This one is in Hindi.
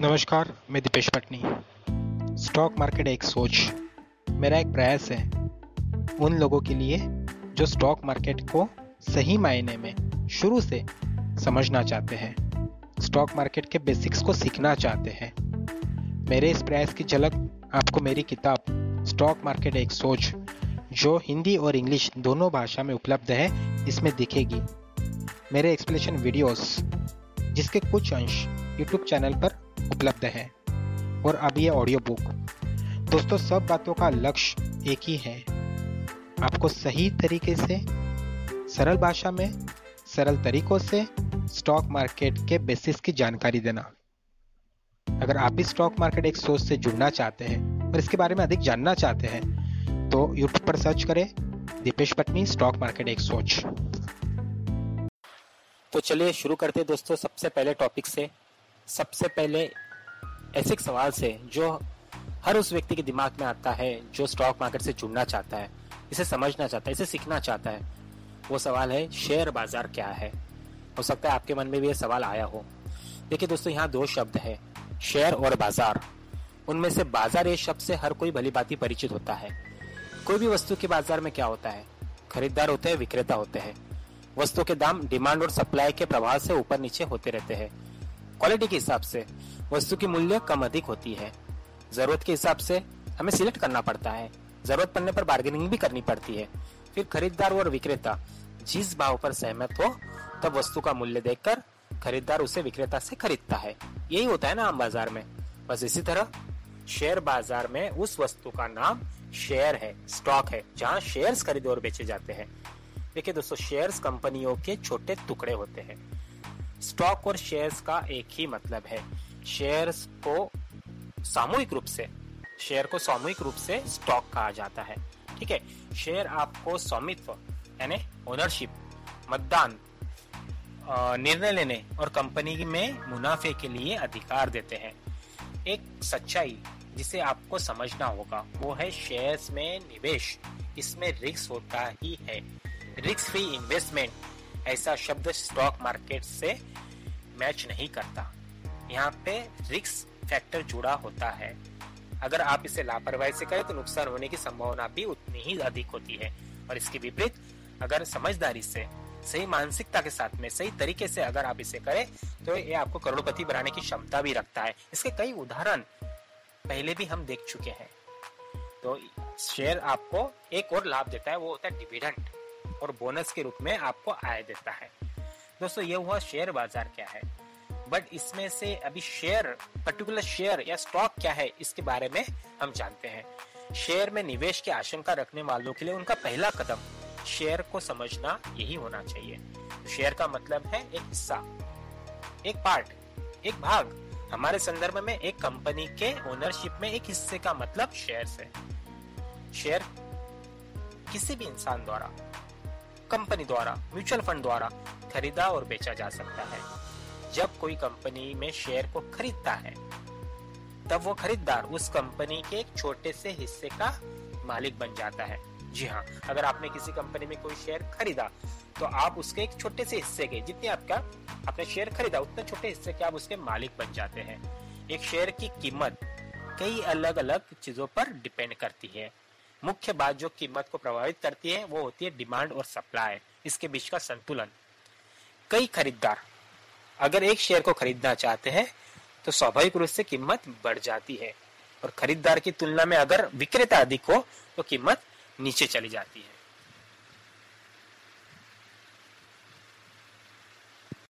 नमस्कार, मैं दीपेश पटनी। स्टॉक मार्केट एक सोच। मेरा एक प्रयास है उन लोगों के लिए जो स्टॉक मार्केट को सही मायने में शुरू से समझना चाहते हैं, स्टॉक मार्केट के बेसिक्स को सीखना चाहते हैं। मेरे इस प्रयास की झलक आपको मेरी किताब, स्टॉक मार्केट एक सोच, जो हिंदी और इंग्लिश दोनों भाषा में उपलब्ध है, इसमें दिखेगी। मेरे एक्सप्लेनेशन वीडियोस, जिसके कुछ अंश यूट्यूब चैनल पर उपलब्ध है। और अब ये ऑडियो बुक दोस्तों, सब बातों का लक्ष्य एक ही है। आपको सही तरीके से, सरल भाषा में, सरल तरीकों से स्टॉक मार्केट के बेसिस की जानकारी देना। अगर आप भी स्टॉक मार्केट एक सोच से जुड़ना चाहते हैं और इसके बारे में अधिक जानना चाहते हैं तो यूट्यूब पर सर्च करें दीपेश पटनी स्टॉक मार्केट एक सोच। तो चलिए शुरू करते हैं दोस्तों, सबसे पहले टॉपिक से। सबसे पहले ऐसे सवाल से जो हर उस व्यक्ति के दिमाग में आता है, जो स्टॉक मार्केट से जुड़ना चाहता है, इसे समझना चाहता है, इसे सीखना चाहता है, वो सवाल है शेयर बाज़ार क्या है? हो सकता है आपके मन में भी ये सवाल आया हो। देखिए दोस्तों, यहाँ दो शब्द है शेयर और बाज़ार। उनमें से बाज़ार ये शब्द से हर कोई भली बाती परिचित होता है। कोई भी वस्तु के बाज़ार में क्या होता है? खरीदार होते हैं, विक्रेता होते हैं। वस्तु के दाम डिमांड और सप्लाई के प्रभाव से ऊपर नीचे होते रहते हैं। क्वालिटी के हिसाब से वस्तु की मूल्य कम अधिक होती है। ज़रूरत के हिसाब से हमें सिलेक्ट करना पड़ता है। ज़रूरत पड़ने पर बार्गेनिंग भी करनी पड़ती है। फिर खरीदार और विक्रेता जिस भाव पर सहमत हो, तब वस्तु का मूल्य देखकर खरीदार उसे विक्रेता से खरीदता है। यही होता है ना आम बाज़ार में। बस इसी तरह शेयर बाज़ार में उस वस्तु का नाम शेयर है स्टॉक है, जहाँ शेयर्स खरीदे और बेचे जाते हैं। देखिए दोस्तों शेयर्स कंपनियों के छोटे टुकड़े होते हैं। स्टॉक और शेयर्स का एक ही मतलब है। शेयर्स को सामूहिक रूप से, शेयर को सामूहिक रूप से स्टॉक कहा जाता है। ठीक है? शेयर आपको स्वामित्व, यानी ओनरशिप मतदान निर्णय लेने और कंपनी में मुनाफे के लिए अधिकार देते हैं। एक सच्चाई जिसे आपको समझना होगा, वो है शेयर्स में निवेश। इसमें रिस्क होता ही है। रिस्क फ्री इन्वेस्टमेंट ऐसा शब्द स्टॉक मार्केट से मैच नहीं करता। यहाँ पे रिक्स फैक्टर जुड़ा होता है। अगर आप इसे लापरवाही से करें तो नुकसान होने की संभावना भी उतनी ही अधिक होती है। और इसके विपरीत, अगर समझदारी से, सही मानसिकता के साथ में, सही तरीके से अगर आप इसे करें तो ये आपको करोड़पति बनाने की क्षमता भी रखता है। इसके कई उदाहरण पहले भी हम देख चुके हैं। तो शेयर आपको एक और लाभ देता है, वो होता है डिविडेंड और बोनस के रूप में आपको आय देता है। दोस्तों, ये हुआ शेयर बाज़ार क्या है? बट इसमें से अभी शेयर पर्टिकुलर शेयर या स्टॉक क्या है, इसके बारे में हम जानते हैं। शेयर में निवेश की आशंका रखने वालों के लिए उनका पहला कदम शेयर को समझना यही होना चाहिए। शेयर का मतलब है एक हिस्सा, एक पार्ट एक भाग। हमारे संदर्भ में एक कंपनी के ओनरशिप में एक हिस्से का मतलब शेयर है। शेयर किसी भी इंसान द्वारा कंपनी द्वारा, म्यूचुअल फंड द्वारा खरीदा और बेचा जा सकता है। जब कोई कंपनी में शेयर को खरीदता है, तब वो खरीदार उस कंपनी के एक छोटे से हिस्से का मालिक बन जाता है। जी हाँ अगर आपने किसी कंपनी में कोई शेयर खरीदा तो आप उसके एक छोटे से हिस्से के, जितने आपका, आपने शेयर खरीदा, उतने छोटे हिस्से के आप उसके मालिक बन जाते हैं। एक शेयर की कीमत कई अलग अलग चीज़ों पर डिपेंड करती है। मुख्य बात जो कीमत को प्रभावित करती है, वो होती है डिमांड और सप्लाई इसके बीच का संतुलन। कई खरीदार अगर एक शेयर को खरीदना चाहते हैं तो स्वाभाविक रूप से कीमत बढ़ जाती है। और खरीदार की तुलना में अगर विक्रेता अधिक हो तो कीमत नीचे चली जाती है।